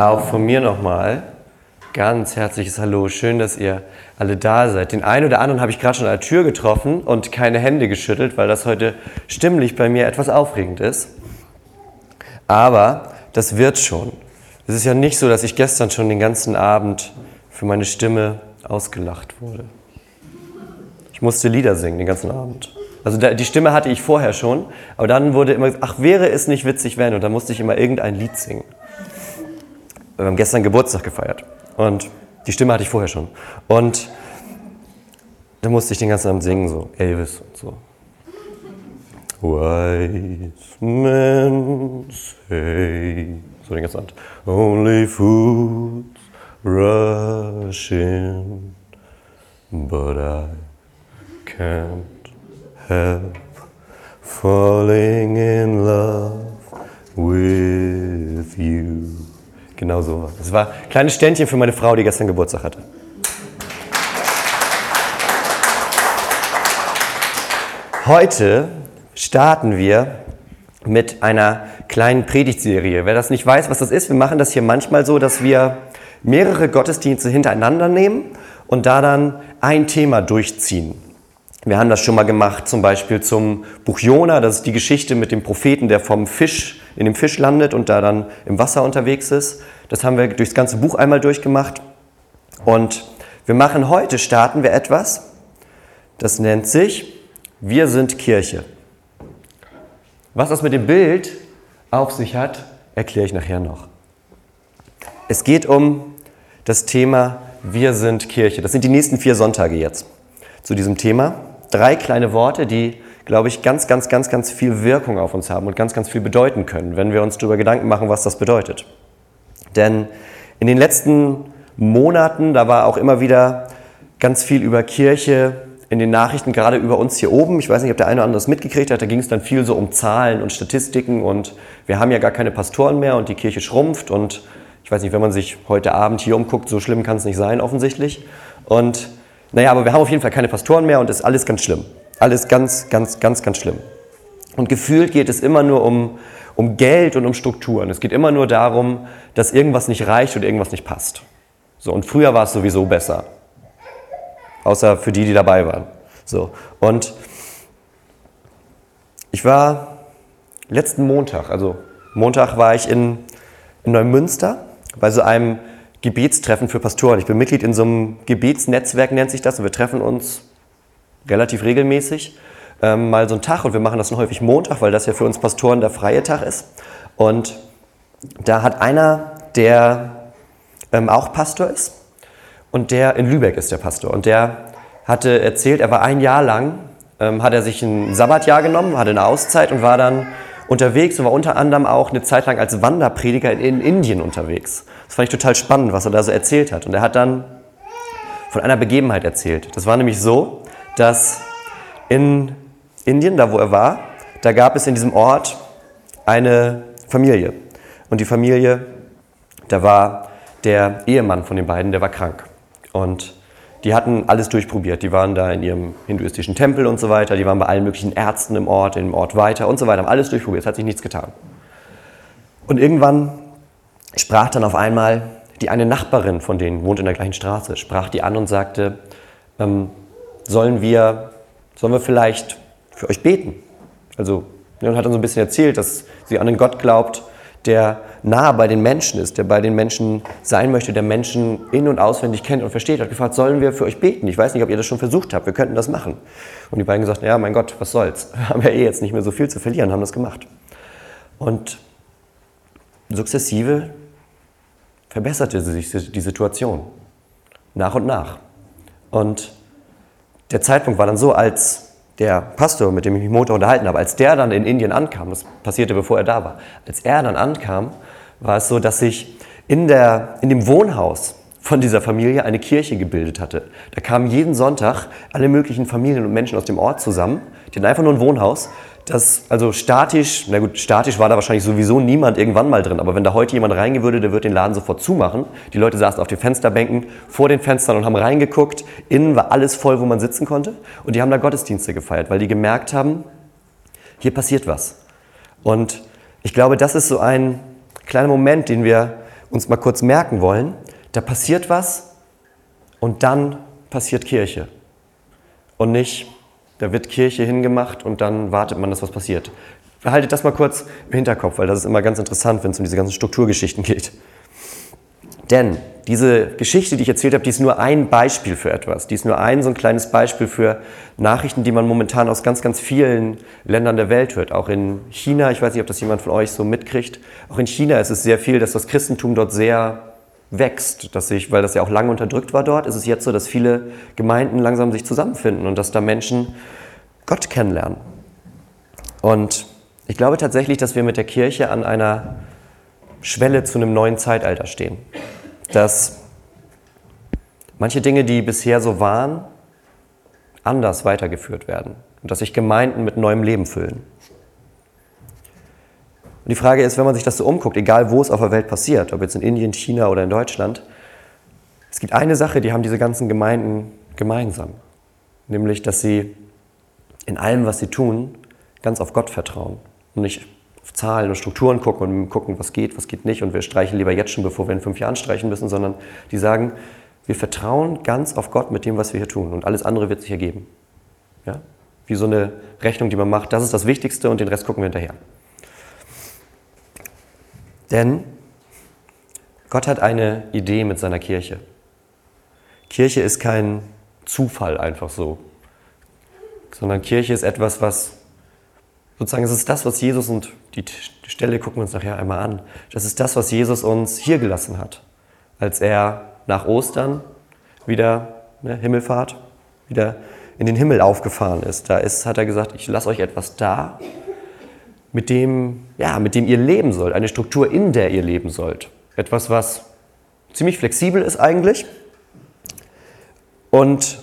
Auch von mir nochmal ganz herzliches Hallo. Schön, dass ihr alle da seid. Den einen oder anderen habe ich gerade schon an der Tür getroffen und keine Hände geschüttelt, weil das heute stimmlich bei mir etwas aufregend ist. Aber das wird schon. Es ist ja nicht so, dass ich gestern schon den ganzen Abend für meine Stimme ausgelacht wurde. Ich musste Lieder singen den ganzen Abend. Also die Stimme hatte ich vorher schon, aber dann wurde immer, ach wäre es nicht witzig, wenn, und dann musste ich immer irgendein Lied singen. Wir haben gestern Geburtstag gefeiert und die Stimme hatte ich vorher schon. Und da musste ich den ganzen Abend singen, so Elvis und so. Wise men say, so den ganzen Abend, only fools rush in, but I can't help falling in love with you. Genau so. Das war ein kleines Ständchen für meine Frau, die gestern Geburtstag hatte. Heute starten wir mit einer kleinen Predigtserie. Wer das nicht weiß, was das ist, wir machen das hier manchmal so, dass wir mehrere Gottesdienste hintereinander nehmen und da dann ein Thema durchziehen. Wir haben das schon mal gemacht, zum Beispiel zum Buch Jona. Das ist die Geschichte mit dem Propheten, der vom Fisch in dem Fisch landet und da dann im Wasser unterwegs ist. Das haben wir durchs ganze Buch einmal durchgemacht. Und wir machen heute, starten wir etwas, das nennt sich Wir sind Kirche. Was das mit dem Bild auf sich hat, erkläre ich nachher noch. Es geht um das Thema Wir sind Kirche. Das sind die nächsten vier Sonntage jetzt zu diesem Thema drei kleine Worte, die, glaube ich, ganz, ganz, ganz, ganz viel Wirkung auf uns haben und ganz, ganz viel bedeuten können, wenn wir uns darüber Gedanken machen, was das bedeutet. Denn in den letzten Monaten, da war auch immer wieder ganz viel über Kirche in den Nachrichten, gerade über uns hier oben. Ich weiß nicht, ob der eine oder andere das mitgekriegt hat. Da ging es dann viel so um Zahlen und Statistiken und wir haben ja gar keine Pastoren mehr und die Kirche schrumpft und ich weiß nicht, wenn man sich heute Abend hier umguckt, so schlimm kann es nicht sein, offensichtlich. Und naja, aber wir haben auf jeden Fall keine Pastoren mehr und es ist alles ganz schlimm. Alles ganz, ganz, ganz, ganz schlimm. Und gefühlt geht es immer nur um, um Geld und um Strukturen. Es geht immer nur darum, dass irgendwas nicht reicht oder irgendwas nicht passt. So, und früher war es sowieso besser. Außer für die, die dabei waren. So, und ich war letzten Montag, also Montag war ich in, in Neumünster bei so einem Gebetstreffen für Pastoren. Ich bin Mitglied in so einem Gebetsnetzwerk, nennt sich das, und wir treffen uns relativ regelmäßig. Ähm, mal so einen Tag und wir machen das dann häufig Montag, weil das ja für uns Pastoren der freie Tag ist. Und da hat einer, der ähm, auch Pastor ist und der in Lübeck ist der Pastor und der hatte erzählt, er war ein Jahr lang, ähm, hat er sich ein Sabbatjahr genommen, hatte eine Auszeit und war dann unterwegs und war unter anderem auch eine Zeit lang als Wanderprediger in, in Indien unterwegs. Das fand ich total spannend, was er da so erzählt hat. Und er hat dann von einer Begebenheit erzählt. Das war nämlich so, dass in Indien, da wo er war, da gab es in diesem Ort eine Familie. Und die Familie, da war der Ehemann von den beiden, der war krank. Und die hatten alles durchprobiert. Die waren da in ihrem hinduistischen Tempel und so weiter. Die waren bei allen möglichen Ärzten im Ort, im Ort weiter und so weiter. Haben alles durchprobiert. Es hat sich nichts getan. Und irgendwann sprach dann auf einmal die eine Nachbarin von denen, wohnt in der gleichen Straße, sprach die an und sagte, ähm, sollen, wir, sollen wir vielleicht für euch beten? Also, und hat dann so ein bisschen erzählt, dass sie an einen Gott glaubt, der nah bei den Menschen ist, der bei den Menschen sein möchte, der Menschen in- und auswendig kennt und versteht. Hat gefragt, sollen wir für euch beten? Ich weiß nicht, ob ihr das schon versucht habt, wir könnten das machen. Und die beiden gesagt, ja, mein Gott, was soll's? Wir haben ja eh jetzt nicht mehr so viel zu verlieren, haben das gemacht. Und sukzessive verbesserte sich die Situation. Nach und nach. Und der Zeitpunkt war dann so, als der Pastor, mit dem ich mich Montag unterhalten habe, als der dann in Indien ankam, das passierte bevor er da war, als er dann ankam, war es so, dass sich in, in dem Wohnhaus von dieser Familie eine Kirche gebildet hatte. Da kamen jeden Sonntag alle möglichen Familien und Menschen aus dem Ort zusammen. Die hatten einfach nur ein Wohnhaus das, also statisch, na gut, statisch war da wahrscheinlich sowieso niemand irgendwann mal drin, aber wenn da heute jemand reingehen würde, der wird den Laden sofort zumachen. Die Leute saßen auf den Fensterbänken vor den Fenstern und haben reingeguckt. Innen war alles voll, wo man sitzen konnte. Und die haben da Gottesdienste gefeiert, weil die gemerkt haben, hier passiert was. Und ich glaube, das ist so ein kleiner Moment, den wir uns mal kurz merken wollen, da passiert was und dann passiert Kirche. Und nicht, da wird Kirche hingemacht und dann wartet man, dass was passiert. Behaltet das mal kurz im Hinterkopf, weil das ist immer ganz interessant, wenn es um diese ganzen Strukturgeschichten geht. Denn diese Geschichte, die ich erzählt habe, die ist nur ein Beispiel für etwas. Die ist nur ein so ein kleines Beispiel für Nachrichten, die man momentan aus ganz, ganz vielen Ländern der Welt hört. Auch in China, ich weiß nicht, ob das jemand von euch so mitkriegt, auch in China ist es sehr viel, dass das Christentum dort sehr wächst, dass sich, weil das ja auch lange unterdrückt war dort, ist es jetzt so, dass viele Gemeinden langsam sich zusammenfinden und dass da Menschen Gott kennenlernen. Und ich glaube tatsächlich, dass wir mit der Kirche an einer Schwelle zu einem neuen Zeitalter stehen dass manche Dinge, die bisher so waren, anders weitergeführt werden und dass sich Gemeinden mit neuem Leben füllen. Und die Frage ist, wenn man sich das so umguckt, egal wo es auf der Welt passiert, ob jetzt in Indien, China oder in Deutschland, es gibt eine Sache, die haben diese ganzen Gemeinden gemeinsam, nämlich dass sie in allem, was sie tun, ganz auf Gott vertrauen und nicht auf Zahlen und Strukturen gucken und gucken, was geht, was geht nicht und wir streichen lieber jetzt schon, bevor wir in fünf Jahren streichen müssen, sondern die sagen, wir vertrauen ganz auf Gott mit dem, was wir hier tun und alles andere wird sich ergeben. Ja? Wie so eine Rechnung, die man macht, das ist das Wichtigste und den Rest gucken wir hinterher. Denn Gott hat eine Idee mit seiner Kirche. Kirche ist kein Zufall einfach so, sondern Kirche ist etwas, was sozusagen, es ist das, was Jesus und die Stelle gucken wir uns nachher einmal an. Das ist das, was Jesus uns hier gelassen hat, als er nach Ostern wieder ne, Himmelfahrt wieder in den Himmel aufgefahren ist. Da ist, hat er gesagt, ich lasse euch etwas da, mit dem, ja, mit dem ihr leben sollt, eine Struktur, in der ihr leben sollt. Etwas, was ziemlich flexibel ist eigentlich und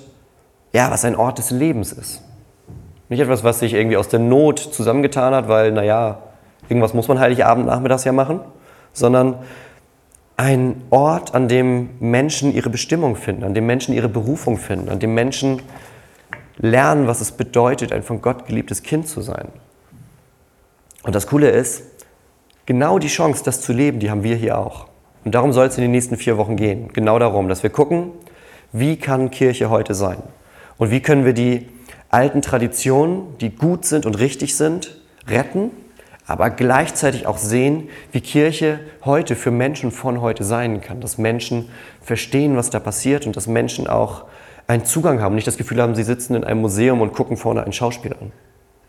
ja, was ein Ort des Lebens ist. Nicht etwas, was sich irgendwie aus der Not zusammengetan hat, weil, naja, irgendwas muss man Heiligabend nachmittags ja machen, sondern ein Ort, an dem Menschen ihre Bestimmung finden, an dem Menschen ihre Berufung finden, an dem Menschen lernen, was es bedeutet, ein von Gott geliebtes Kind zu sein. Und das Coole ist, genau die Chance, das zu leben, die haben wir hier auch. Und darum soll es in den nächsten vier Wochen gehen. Genau darum, dass wir gucken, wie kann Kirche heute sein? Und wie können wir die alten Traditionen, die gut sind und richtig sind, retten, aber gleichzeitig auch sehen, wie Kirche heute für Menschen von heute sein kann, dass Menschen verstehen, was da passiert und dass Menschen auch einen Zugang haben, nicht das Gefühl haben, sie sitzen in einem Museum und gucken vorne ein Schauspiel an.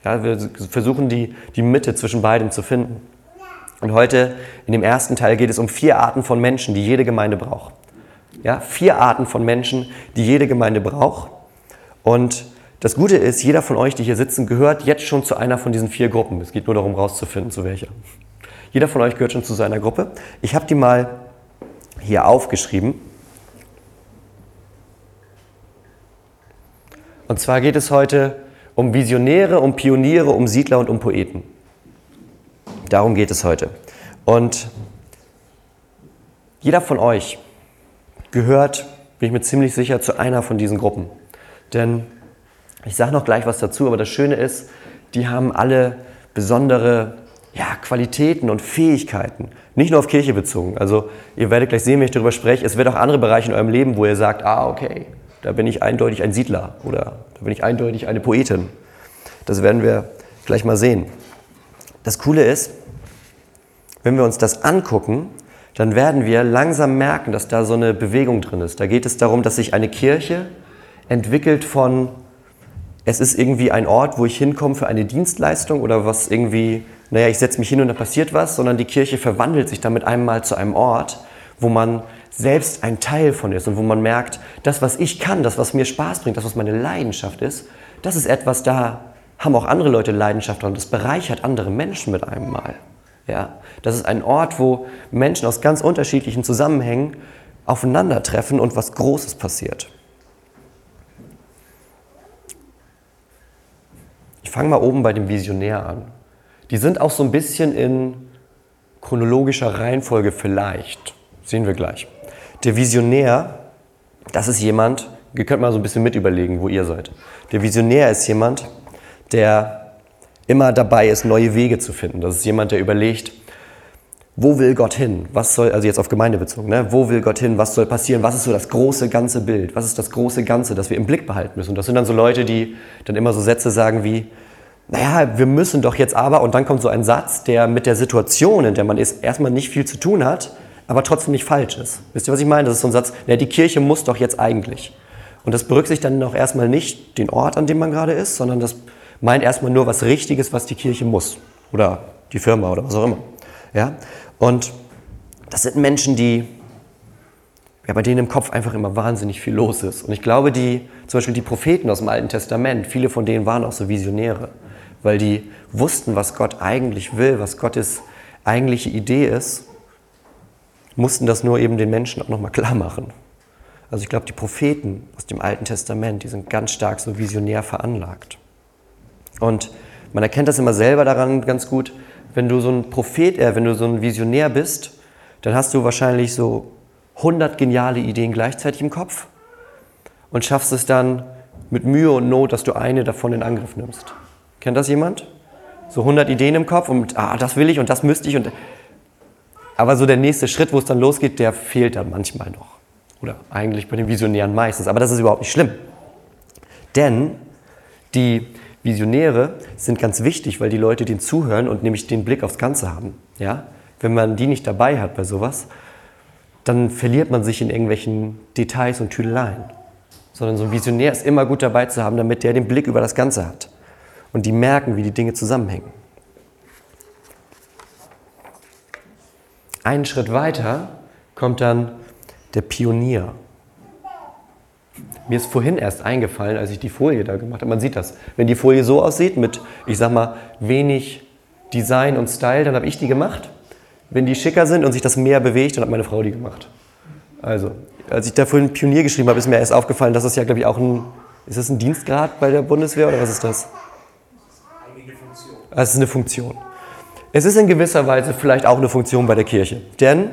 Ja, wir versuchen die, die Mitte zwischen beidem zu finden. Und heute in dem ersten Teil geht es um vier Arten von Menschen, die jede Gemeinde braucht. Ja, vier Arten von Menschen, die jede Gemeinde braucht. Und das Gute ist, jeder von euch, die hier sitzen, gehört jetzt schon zu einer von diesen vier Gruppen. Es geht nur darum, rauszufinden, zu welcher. Jeder von euch gehört schon zu seiner Gruppe. Ich habe die mal hier aufgeschrieben. Und zwar geht es heute um Visionäre, um Pioniere, um Siedler und um Poeten. Darum geht es heute. Und jeder von euch gehört, bin ich mir ziemlich sicher, zu einer von diesen Gruppen. Denn ich sage noch gleich was dazu, aber das Schöne ist, die haben alle besondere ja, Qualitäten und Fähigkeiten. Nicht nur auf Kirche bezogen. Also ihr werdet gleich sehen, wenn ich darüber spreche, es wird auch andere Bereiche in eurem Leben, wo ihr sagt, ah, okay, da bin ich eindeutig ein Siedler oder da bin ich eindeutig eine Poetin. Das werden wir gleich mal sehen. Das Coole ist, wenn wir uns das angucken, dann werden wir langsam merken, dass da so eine Bewegung drin ist. Da geht es darum, dass sich eine Kirche entwickelt von es ist irgendwie ein Ort, wo ich hinkomme für eine Dienstleistung oder was irgendwie, naja, ich setze mich hin und da passiert was, sondern die Kirche verwandelt sich damit einmal zu einem Ort, wo man selbst ein Teil von ist und wo man merkt, das, was ich kann, das, was mir Spaß bringt, das, was meine Leidenschaft ist, das ist etwas, da haben auch andere Leute Leidenschaft dran. Das bereichert andere Menschen mit einem Mal. Ja, das ist ein Ort, wo Menschen aus ganz unterschiedlichen Zusammenhängen aufeinandertreffen und was Großes passiert. Ich fange mal oben bei dem Visionär an. Die sind auch so ein bisschen in chronologischer Reihenfolge vielleicht. Sehen wir gleich. Der Visionär, das ist jemand, ihr könnt mal so ein bisschen mit überlegen, wo ihr seid. Der Visionär ist jemand, der immer dabei ist, neue Wege zu finden. Das ist jemand, der überlegt, wo will Gott hin? Was soll, also jetzt auf Gemeinde bezogen, ne? wo will Gott hin? Was soll passieren? Was ist so das große ganze Bild? Was ist das große Ganze, das wir im Blick behalten müssen? Und das sind dann so Leute, die dann immer so Sätze sagen wie, naja, wir müssen doch jetzt aber, und dann kommt so ein Satz, der mit der Situation, in der man ist, erstmal nicht viel zu tun hat, aber trotzdem nicht falsch ist. Wisst ihr, was ich meine? Das ist so ein Satz, naja, die Kirche muss doch jetzt eigentlich. Und das berücksichtigt dann auch erstmal nicht den Ort, an dem man gerade ist, sondern das meint erstmal nur was Richtiges, was die Kirche muss. Oder die Firma oder was auch immer. Ja? Und das sind Menschen, die, ja, bei denen im Kopf einfach immer wahnsinnig viel los ist. Und ich glaube, die, zum Beispiel die Propheten aus dem Alten Testament, viele von denen waren auch so Visionäre, weil die wussten, was Gott eigentlich will, was Gottes eigentliche Idee ist, mussten das nur eben den Menschen auch nochmal klar machen. Also ich glaube, die Propheten aus dem Alten Testament, die sind ganz stark so visionär veranlagt. Und man erkennt das immer selber daran ganz gut, wenn du so ein Prophet, äh, wenn du so ein Visionär bist, dann hast du wahrscheinlich so 100 geniale Ideen gleichzeitig im Kopf und schaffst es dann mit Mühe und Not, dass du eine davon in Angriff nimmst. Kennt das jemand? So 100 Ideen im Kopf und ah, das will ich und das müsste ich und aber so der nächste Schritt, wo es dann losgeht, der fehlt dann manchmal noch. Oder eigentlich bei den Visionären meistens. Aber das ist überhaupt nicht schlimm. Denn die Visionäre sind ganz wichtig, weil die Leute denen zuhören und nämlich den Blick aufs Ganze haben. Ja? Wenn man die nicht dabei hat bei sowas, dann verliert man sich in irgendwelchen Details und Tüdeleien. Sondern so ein Visionär ist immer gut dabei zu haben, damit der den Blick über das Ganze hat. Und die merken, wie die Dinge zusammenhängen. Einen Schritt weiter kommt dann der Pionier. Mir ist vorhin erst eingefallen, als ich die Folie da gemacht habe. Man sieht das. Wenn die Folie so aussieht, mit, ich sag mal, wenig Design und Style, dann habe ich die gemacht. Wenn die schicker sind und sich das mehr bewegt, dann hat meine Frau die gemacht. Also, als ich da vorhin Pionier geschrieben habe, ist mir erst aufgefallen, dass das ja, glaube ich, auch ein. Ist das ein Dienstgrad bei der Bundeswehr oder was ist das? Also, es ist eine Funktion. Es ist in gewisser Weise vielleicht auch eine Funktion bei der Kirche. Denn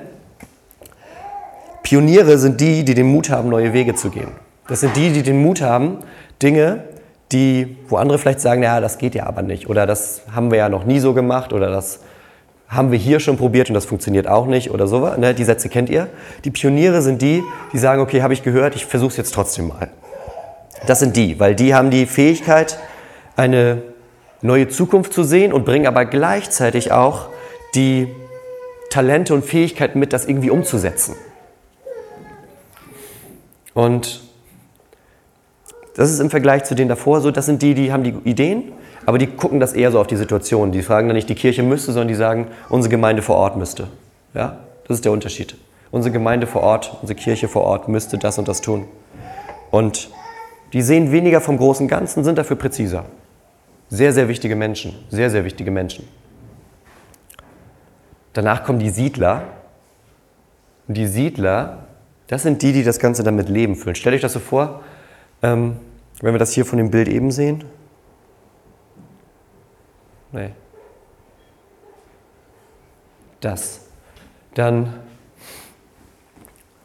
Pioniere sind die, die den Mut haben, neue Wege zu gehen. Das sind die, die den Mut haben, Dinge, die, wo andere vielleicht sagen, ja, das geht ja aber nicht oder das haben wir ja noch nie so gemacht oder das haben wir hier schon probiert und das funktioniert auch nicht oder so. Ne? Die Sätze kennt ihr. Die Pioniere sind die, die sagen, okay, habe ich gehört, ich versuche es jetzt trotzdem mal. Das sind die, weil die haben die Fähigkeit, eine neue Zukunft zu sehen und bringen aber gleichzeitig auch die Talente und Fähigkeiten mit, das irgendwie umzusetzen. Und das ist im Vergleich zu denen davor so, das sind die, die haben die Ideen, aber die gucken das eher so auf die Situation. Die fragen dann nicht, die Kirche müsste, sondern die sagen, unsere Gemeinde vor Ort müsste. Ja, das ist der Unterschied. Unsere Gemeinde vor Ort, unsere Kirche vor Ort müsste das und das tun. Und die sehen weniger vom großen Ganzen, sind dafür präziser. Sehr, sehr wichtige Menschen. Sehr, sehr wichtige Menschen. Danach kommen die Siedler. Und die Siedler, das sind die, die das Ganze dann mit Leben füllen. Stellt euch das so vor, ähm, wenn wir das hier von dem Bild eben sehen. Nee. Das. Dann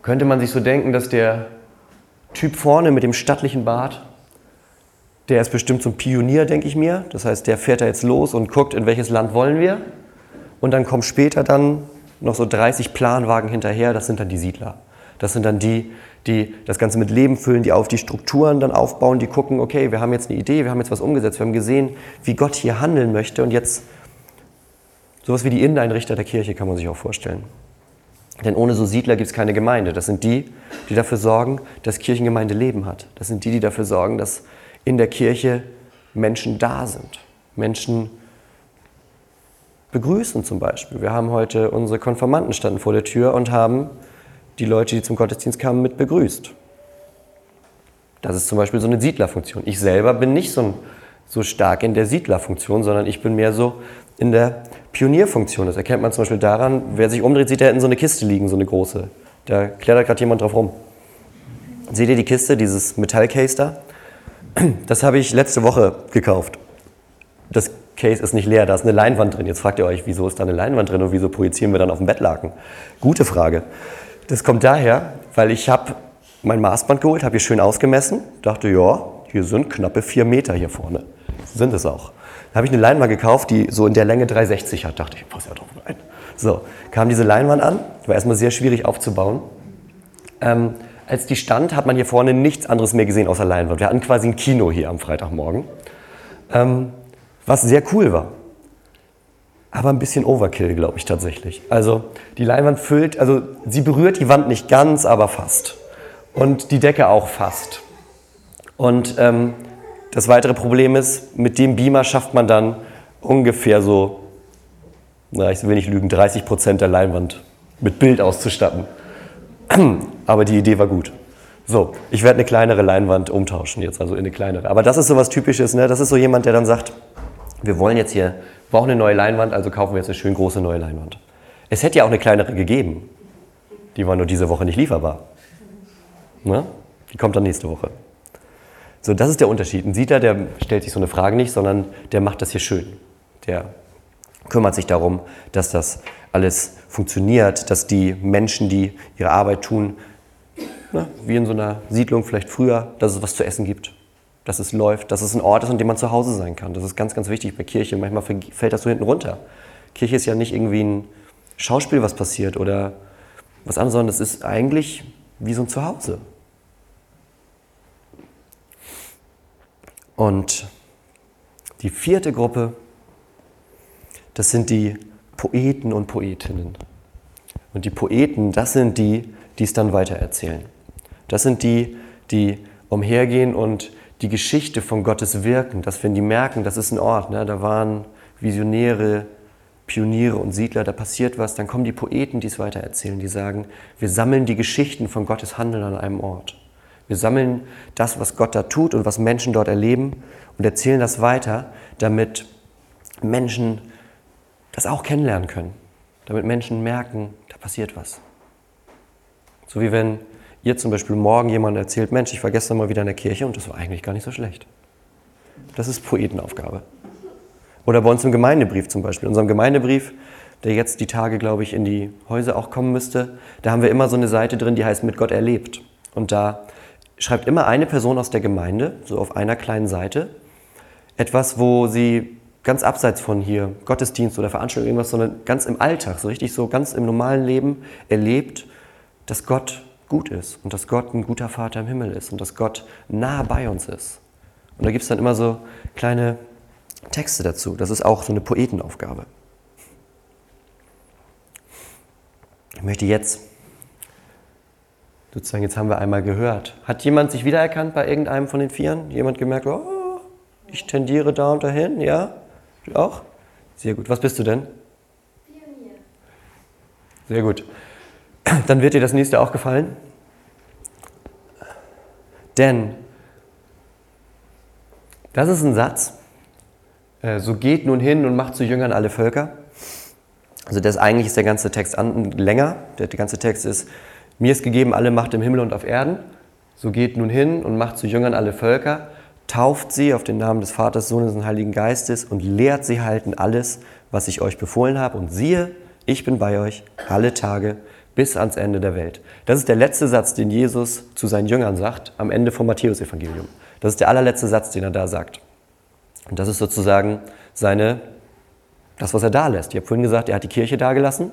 könnte man sich so denken, dass der Typ vorne mit dem stattlichen Bart, der ist bestimmt so ein Pionier, denke ich mir. Das heißt, der fährt da jetzt los und guckt, in welches Land wollen wir. Und dann kommen später dann noch so 30 Planwagen hinterher, das sind dann die Siedler. Das sind dann die, die das Ganze mit Leben füllen, die auf die Strukturen dann aufbauen, die gucken, okay, wir haben jetzt eine Idee, wir haben jetzt was umgesetzt, wir haben gesehen, wie Gott hier handeln möchte und jetzt sowas wie die Inneneinrichter der Kirche kann man sich auch vorstellen. Denn ohne so Siedler gibt es keine Gemeinde. Das sind die, die dafür sorgen, dass Kirchengemeinde Leben hat. Das sind die, die dafür sorgen, dass in der Kirche Menschen da sind. Menschen begrüßen zum Beispiel. Wir haben heute unsere Konformanten standen vor der Tür und haben die Leute, die zum Gottesdienst kamen, mit begrüßt. Das ist zum Beispiel so eine Siedlerfunktion. Ich selber bin nicht so, so stark in der Siedlerfunktion, sondern ich bin mehr so in der Pionierfunktion. Das erkennt man zum Beispiel daran, wer sich umdreht, sieht er in so eine Kiste liegen, so eine große. Da klettert gerade jemand drauf rum. Seht ihr die Kiste, dieses Metallcase da? Das habe ich letzte Woche gekauft. Das Case ist nicht leer, da ist eine Leinwand drin. Jetzt fragt ihr euch, wieso ist da eine Leinwand drin und wieso projizieren wir dann auf dem Bettlaken? Gute Frage. Das kommt daher, weil ich habe mein Maßband geholt, habe hier schön ausgemessen, dachte, ja, hier sind knappe vier Meter hier vorne. Sind es auch. Da habe ich eine Leinwand gekauft, die so in der Länge 360 hat. Dachte ich, pass ja drauf rein. So, kam diese Leinwand an, war erstmal sehr schwierig aufzubauen. Ähm, als die stand, hat man hier vorne nichts anderes mehr gesehen außer Leinwand. Wir hatten quasi ein Kino hier am Freitagmorgen, ähm, was sehr cool war. Aber ein bisschen Overkill, glaube ich tatsächlich. Also die Leinwand füllt, also sie berührt die Wand nicht ganz, aber fast. Und die Decke auch fast. Und ähm, das weitere Problem ist, mit dem Beamer schafft man dann ungefähr so, na, ich will nicht lügen, 30 Prozent der Leinwand mit Bild auszustatten. Aber die Idee war gut. So, ich werde eine kleinere Leinwand umtauschen jetzt, also in eine kleinere. Aber das ist so was Typisches, ne? Das ist so jemand, der dann sagt, wir wollen jetzt hier, brauchen eine neue Leinwand, also kaufen wir jetzt eine schön große neue Leinwand. Es hätte ja auch eine kleinere gegeben. Die war nur diese Woche nicht lieferbar. Ne? Die kommt dann nächste Woche. So, das ist der Unterschied. Ein Siedler, der stellt sich so eine Frage nicht, sondern der macht das hier schön. Der kümmert sich darum, dass das alles funktioniert, dass die Menschen, die ihre Arbeit tun, na, wie in so einer Siedlung vielleicht früher, dass es was zu essen gibt, dass es läuft, dass es ein Ort ist, an dem man zu Hause sein kann. Das ist ganz, ganz wichtig bei Kirche. Manchmal fällt das so hinten runter. Kirche ist ja nicht irgendwie ein Schauspiel, was passiert oder was anderes, sondern es ist eigentlich wie so ein Zuhause. Und die vierte Gruppe, das sind die Poeten und Poetinnen. Und die Poeten, das sind die, die es dann weitererzählen. Das sind die, die umhergehen und die Geschichte von Gottes Wirken, dass wenn die merken, das ist ein Ort, ne, da waren Visionäre, Pioniere und Siedler, da passiert was, dann kommen die Poeten, die es weitererzählen, die sagen, wir sammeln die Geschichten von Gottes Handeln an einem Ort. Wir sammeln das, was Gott da tut und was Menschen dort erleben und erzählen das weiter, damit Menschen das auch kennenlernen können. Damit Menschen merken, da passiert was. So wie wenn ihr zum Beispiel morgen jemand erzählt, Mensch, ich war gestern mal wieder in der Kirche und das war eigentlich gar nicht so schlecht. Das ist Poetenaufgabe. Oder bei uns im Gemeindebrief zum Beispiel. In unserem Gemeindebrief, der jetzt die Tage, glaube ich, in die Häuser auch kommen müsste, da haben wir immer so eine Seite drin, die heißt Mit Gott erlebt. Und da schreibt immer eine Person aus der Gemeinde, so auf einer kleinen Seite, etwas, wo sie ganz abseits von hier Gottesdienst oder Veranstaltung irgendwas, sondern ganz im Alltag, so richtig so ganz im normalen Leben erlebt, dass Gott gut ist und dass Gott ein guter Vater im Himmel ist und dass Gott nah bei uns ist. Und da gibt es dann immer so kleine Texte dazu. Das ist auch so eine Poetenaufgabe. Ich möchte jetzt sozusagen, jetzt haben wir einmal gehört. Hat jemand sich wiedererkannt bei irgendeinem von den Vieren? Jemand gemerkt, oh, ich tendiere da und dahin? Ja? Du auch? Sehr gut. Was bist du denn? Pionier. Sehr gut. Dann wird dir das nächste auch gefallen. Denn das ist ein Satz. Äh, so geht nun hin und macht zu Jüngern alle Völker. Also das eigentlich ist der ganze Text länger. Der ganze Text ist mir ist gegeben alle Macht im Himmel und auf Erden. So geht nun hin und macht zu Jüngern alle Völker, tauft sie auf den Namen des Vaters, Sohnes und Heiligen Geistes und lehrt sie halten alles, was ich euch befohlen habe. Und siehe, ich bin bei euch alle Tage bis ans Ende der Welt. Das ist der letzte Satz, den Jesus zu seinen Jüngern sagt, am Ende vom Matthäusevangelium. Das ist der allerletzte Satz, den er da sagt. Und das ist sozusagen seine, das, was er da lässt. Ich habe vorhin gesagt, er hat die Kirche dagelassen.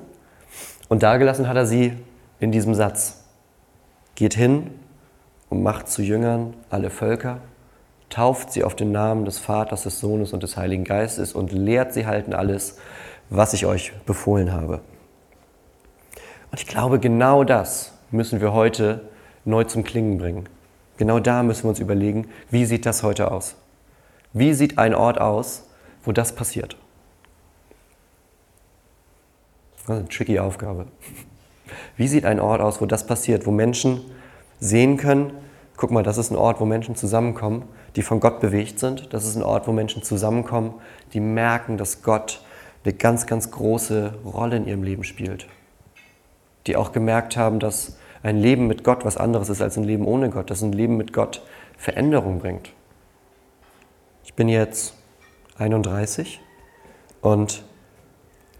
Und dagelassen hat er sie in diesem Satz. Geht hin und macht zu Jüngern alle Völker, tauft sie auf den Namen des Vaters, des Sohnes und des Heiligen Geistes und lehrt sie halten alles, was ich euch befohlen habe. Und ich glaube, genau das müssen wir heute neu zum Klingen bringen. Genau da müssen wir uns überlegen, wie sieht das heute aus? Wie sieht ein Ort aus, wo das passiert? Das ist eine tricky Aufgabe. Wie sieht ein Ort aus, wo das passiert, wo Menschen sehen können, guck mal, das ist ein Ort, wo Menschen zusammenkommen, die von Gott bewegt sind. Das ist ein Ort, wo Menschen zusammenkommen, die merken, dass Gott eine ganz, ganz große Rolle in ihrem Leben spielt. Die auch gemerkt haben, dass ein Leben mit Gott was anderes ist als ein Leben ohne Gott, dass ein Leben mit Gott Veränderung bringt. Ich bin jetzt 31 und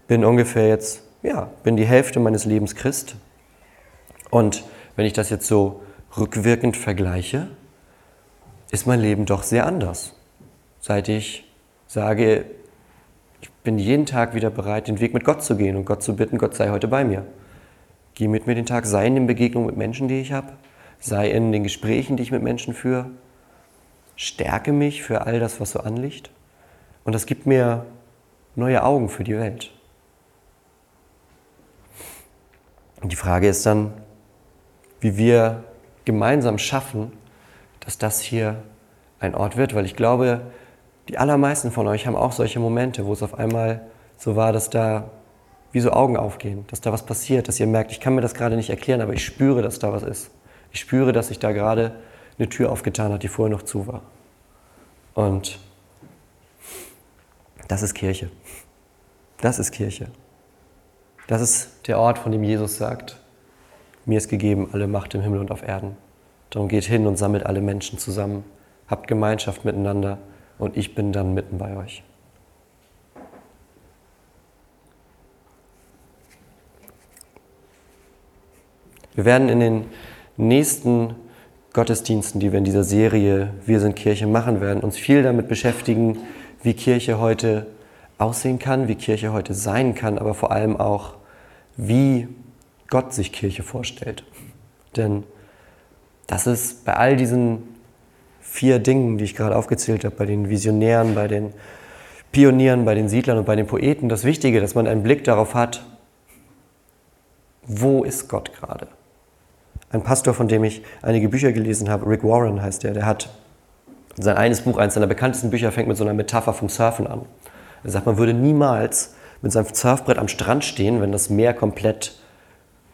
bin ungefähr jetzt ja, bin die Hälfte meines Lebens Christ. Und wenn ich das jetzt so rückwirkend vergleiche, ist mein Leben doch sehr anders. Seit ich sage, ich bin jeden Tag wieder bereit, den Weg mit Gott zu gehen und Gott zu bitten, Gott sei heute bei mir. Geh mit mir den Tag, sei in den Begegnungen mit Menschen, die ich habe, sei in den Gesprächen, die ich mit Menschen führe. Stärke mich für all das, was so anliegt. Und das gibt mir neue Augen für die Welt. Und die Frage ist dann, wie wir gemeinsam schaffen, dass das hier ein Ort wird, weil ich glaube, die allermeisten von euch haben auch solche Momente, wo es auf einmal so war, dass da wie so Augen aufgehen, dass da was passiert, dass ihr merkt, ich kann mir das gerade nicht erklären, aber ich spüre, dass da was ist. Ich spüre, dass sich da gerade eine Tür aufgetan hat, die vorher noch zu war. Und das ist Kirche. Das ist Kirche. Das ist der Ort, von dem Jesus sagt, mir ist gegeben alle Macht im Himmel und auf Erden. Darum geht hin und sammelt alle Menschen zusammen, habt Gemeinschaft miteinander und ich bin dann mitten bei euch. Wir werden in den nächsten Gottesdiensten, die wir in dieser Serie Wir sind Kirche machen werden, uns viel damit beschäftigen, wie Kirche heute aussehen kann, wie Kirche heute sein kann, aber vor allem auch, wie Gott sich Kirche vorstellt. Denn das ist bei all diesen vier Dingen, die ich gerade aufgezählt habe, bei den Visionären, bei den Pionieren, bei den Siedlern und bei den Poeten, das Wichtige, dass man einen Blick darauf hat, wo ist Gott gerade? Ein Pastor, von dem ich einige Bücher gelesen habe, Rick Warren heißt der, der hat sein eines Buch, eines seiner bekanntesten Bücher, fängt mit so einer Metapher vom Surfen an. Er sagt, man würde niemals mit seinem Surfbrett am Strand stehen, wenn das Meer komplett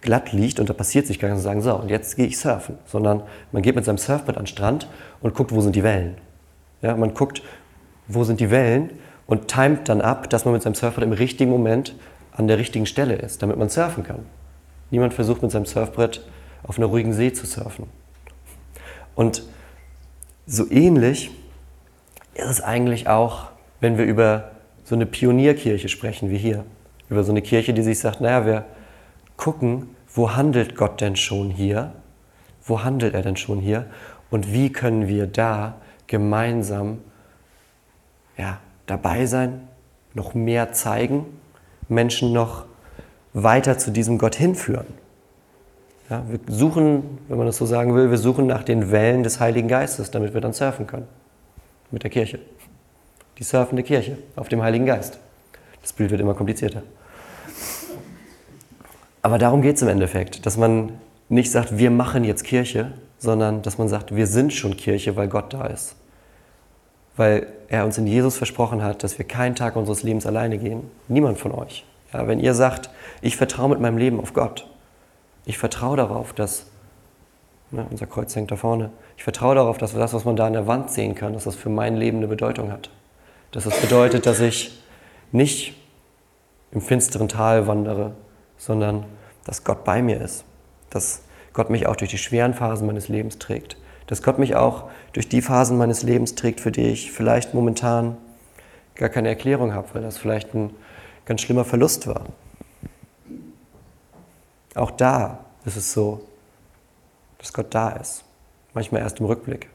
glatt liegt und da passiert sich gar nichts und sagen, so, und jetzt gehe ich surfen. Sondern man geht mit seinem Surfbrett an den Strand und guckt, wo sind die Wellen. Ja, man guckt, wo sind die Wellen und timet dann ab, dass man mit seinem Surfbrett im richtigen Moment an der richtigen Stelle ist, damit man surfen kann. Niemand versucht mit seinem Surfbrett auf einer ruhigen See zu surfen. Und so ähnlich ist es eigentlich auch, wenn wir über so eine Pionierkirche sprechen wie hier. Über so eine Kirche, die sich sagt, naja, wir gucken, wo handelt Gott denn schon hier? Wo handelt er denn schon hier? Und wie können wir da gemeinsam ja, dabei sein, noch mehr zeigen, Menschen noch weiter zu diesem Gott hinführen? Ja, wir suchen, wenn man das so sagen will, wir suchen nach den Wellen des Heiligen Geistes, damit wir dann surfen können. Mit der Kirche. Die surfende Kirche auf dem Heiligen Geist. Das Bild wird immer komplizierter. Aber darum geht es im Endeffekt, dass man nicht sagt, wir machen jetzt Kirche, sondern dass man sagt, wir sind schon Kirche, weil Gott da ist. Weil er uns in Jesus versprochen hat, dass wir keinen Tag unseres Lebens alleine gehen. Niemand von euch. Ja, wenn ihr sagt, ich vertraue mit meinem Leben auf Gott, ich vertraue darauf, dass, ne, unser Kreuz hängt da vorne, ich vertraue darauf, dass das, was man da an der Wand sehen kann, dass das für mein Leben eine Bedeutung hat. Dass das bedeutet, dass ich nicht im finsteren Tal wandere, sondern dass Gott bei mir ist, dass Gott mich auch durch die schweren Phasen meines Lebens trägt, dass Gott mich auch durch die Phasen meines Lebens trägt, für die ich vielleicht momentan gar keine Erklärung habe, weil das vielleicht ein ganz schlimmer Verlust war. Auch da ist es so, dass Gott da ist, manchmal erst im Rückblick.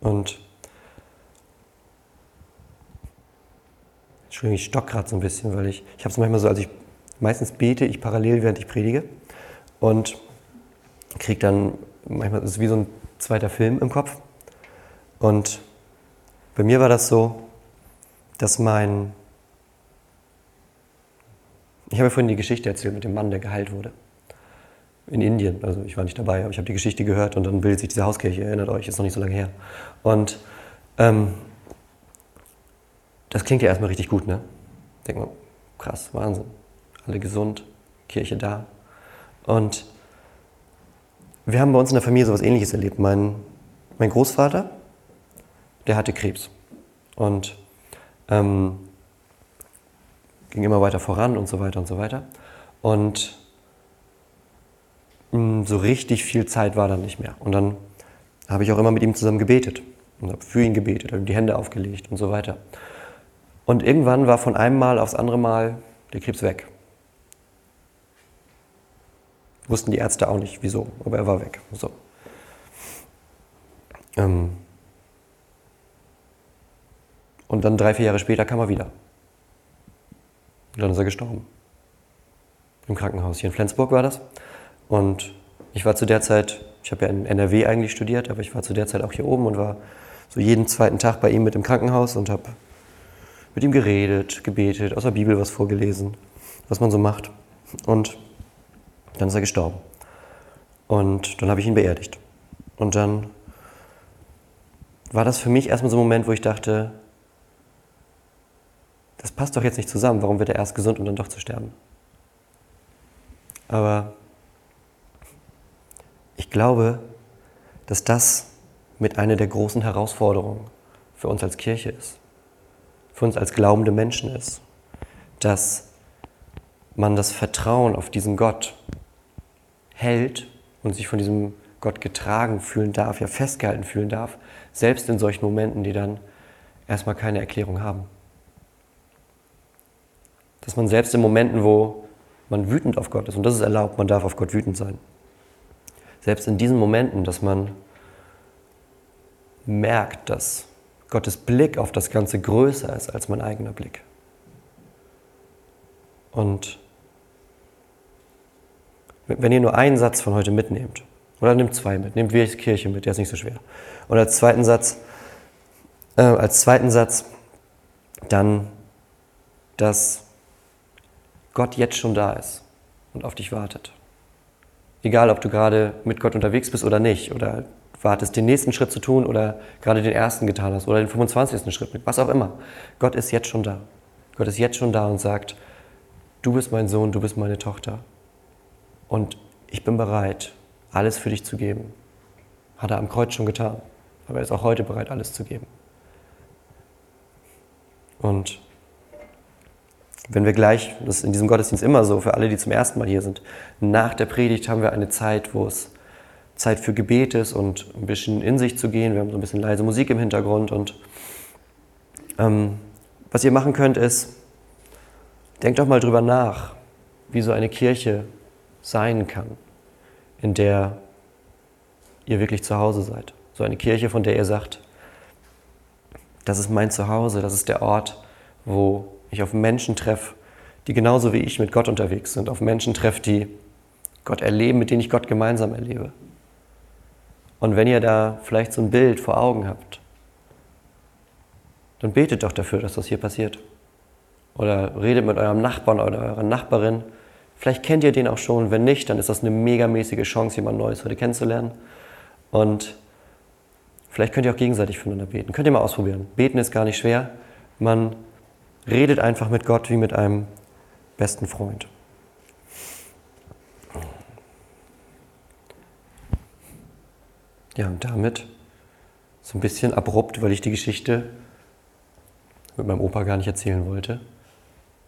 Und Entschuldigung, ich stock gerade so ein bisschen, weil ich, ich habe es manchmal so, als ich meistens bete, ich parallel, während ich predige und kriege dann, manchmal ist es wie so ein zweiter Film im Kopf. Und bei mir war das so, dass mein, ich habe ja vorhin die Geschichte erzählt mit dem Mann, der geheilt wurde. In Indien, also ich war nicht dabei, aber ich habe die Geschichte gehört und dann bildet sich diese Hauskirche, erinnert euch, ist noch nicht so lange her. Und ähm, das klingt ja erstmal richtig gut, ne? Denkt man, krass, Wahnsinn. Alle gesund, Kirche da. Und wir haben bei uns in der Familie sowas ähnliches erlebt. Mein, mein Großvater, der hatte Krebs. Und ähm, ging immer weiter voran und so weiter und so weiter. Und mh, mm, so richtig viel Zeit war dann nicht mehr. Und dann habe ich auch immer mit ihm zusammen gebetet und habe für ihn gebetet, habe ihm die Hände aufgelegt und so weiter. Und irgendwann war von einem Mal aufs andere Mal der Krebs weg. Wussten die Ärzte auch nicht, wieso, aber er war weg. So. Ähm und dann drei, vier Jahre später kam er wieder. Und dann ist er gestorben. Im Krankenhaus. Hier in Flensburg war das. Und ich war zu der Zeit, ich habe ja in NRW eigentlich studiert, aber ich war zu der Zeit auch hier oben und war so jeden zweiten Tag bei ihm mit im Krankenhaus und habe mit ihm geredet, gebetet, aus der Bibel was vorgelesen, was man so macht. Und dann ist er gestorben. Und dann habe ich ihn beerdigt. Und dann war das für mich erstmal so ein Moment, wo ich dachte, das passt doch jetzt nicht zusammen. Warum wird er erst gesund und dann doch zu sterben? Aber ich glaube, dass das mit einer der großen Herausforderungen für uns als Kirche ist, für uns als glaubende Menschen ist, dass man das Vertrauen auf diesen Gott hält und sich von diesem Gott getragen fühlen darf, ja festgehalten fühlen darf, selbst in solchen Momenten, die dann erstmal keine Erklärung haben. Dass man selbst in Momenten, wo man wütend auf Gott ist, und das ist erlaubt, man darf auf Gott wütend sein, selbst in diesen Momenten, dass man merkt, dass Gottes Blick auf das Ganze größer ist als mein eigener Blick. Und wenn ihr nur einen Satz von heute mitnehmt, oder nehmt zwei mit, nehmt wirklich Kirche mit, der ist nicht so schwer. Und als zweiten Satz, äh, als zweiten Satz dann, dass Gott jetzt schon da ist und auf dich wartet. Egal, ob du gerade mit Gott unterwegs bist oder nicht, oder wartest, den nächsten Schritt zu tun oder gerade den ersten getan hast oder den 25. Schritt was auch immer. Gott ist jetzt schon da. Gott ist jetzt schon da und sagt, du bist mein Sohn, du bist meine Tochter. Und ich bin bereit, alles für dich zu geben. Hat er am Kreuz schon getan. Aber er ist auch heute bereit, alles zu geben. Und wenn wir gleich, das ist in diesem Gottesdienst immer so, für alle, die zum ersten Mal hier sind, nach der Predigt haben wir eine Zeit, wo es Zeit für Gebet ist und ein bisschen in sich zu gehen. Wir haben so ein bisschen leise Musik im Hintergrund. Und ähm, was ihr machen könnt, ist, denkt doch mal drüber nach, wie so eine Kirche sein kann, in der ihr wirklich zu Hause seid. So eine Kirche, von der ihr sagt, das ist mein Zuhause, das ist der Ort, wo ich auf Menschen treffe, die genauso wie ich mit Gott unterwegs sind, auf Menschen treffe, die Gott erleben, mit denen ich Gott gemeinsam erlebe. Und wenn ihr da vielleicht so ein Bild vor Augen habt, dann betet doch dafür, dass das hier passiert. Oder redet mit eurem Nachbarn oder eurer Nachbarin Vielleicht kennt ihr den auch schon. Wenn nicht, dann ist das eine megamäßige Chance, jemand Neues heute kennenzulernen. Und vielleicht könnt ihr auch gegenseitig füreinander beten. Könnt ihr mal ausprobieren. Beten ist gar nicht schwer. Man redet einfach mit Gott wie mit einem besten Freund. Ja, und damit so ein bisschen abrupt, weil ich die Geschichte mit meinem Opa gar nicht erzählen wollte,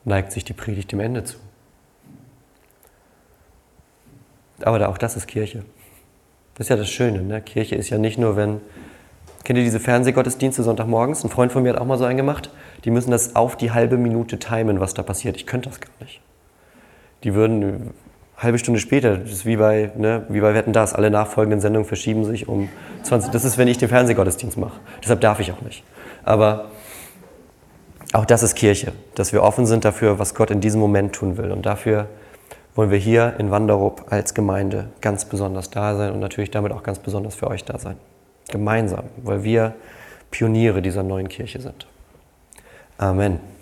neigt sich die Predigt dem Ende zu. Aber auch das ist Kirche. Das ist ja das Schöne. Ne? Kirche ist ja nicht nur, wenn. Kennt ihr diese Fernsehgottesdienste Sonntagmorgens? Ein Freund von mir hat auch mal so einen gemacht. Die müssen das auf die halbe Minute timen, was da passiert. Ich könnte das gar nicht. Die würden halbe Stunde später, das ist wie bei, ne, wie bei Wetten das, alle nachfolgenden Sendungen verschieben sich um 20. Das ist, wenn ich den Fernsehgottesdienst mache. Deshalb darf ich auch nicht. Aber auch das ist Kirche, dass wir offen sind dafür, was Gott in diesem Moment tun will. Und dafür wollen wir hier in Wanderup als Gemeinde ganz besonders da sein und natürlich damit auch ganz besonders für euch da sein. Gemeinsam, weil wir Pioniere dieser neuen Kirche sind. Amen.